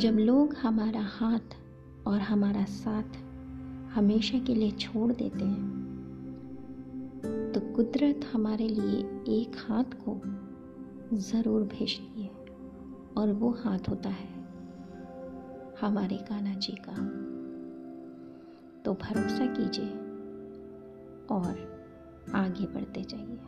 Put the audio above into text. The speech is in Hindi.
जब लोग हमारा हाथ और हमारा साथ हमेशा के लिए छोड़ देते हैं तो कुदरत हमारे लिए एक हाथ को ज़रूर भेजती है और वो हाथ होता है हमारे कान्हा जी का। तो भरोसा कीजिए और आगे बढ़ते जाइए।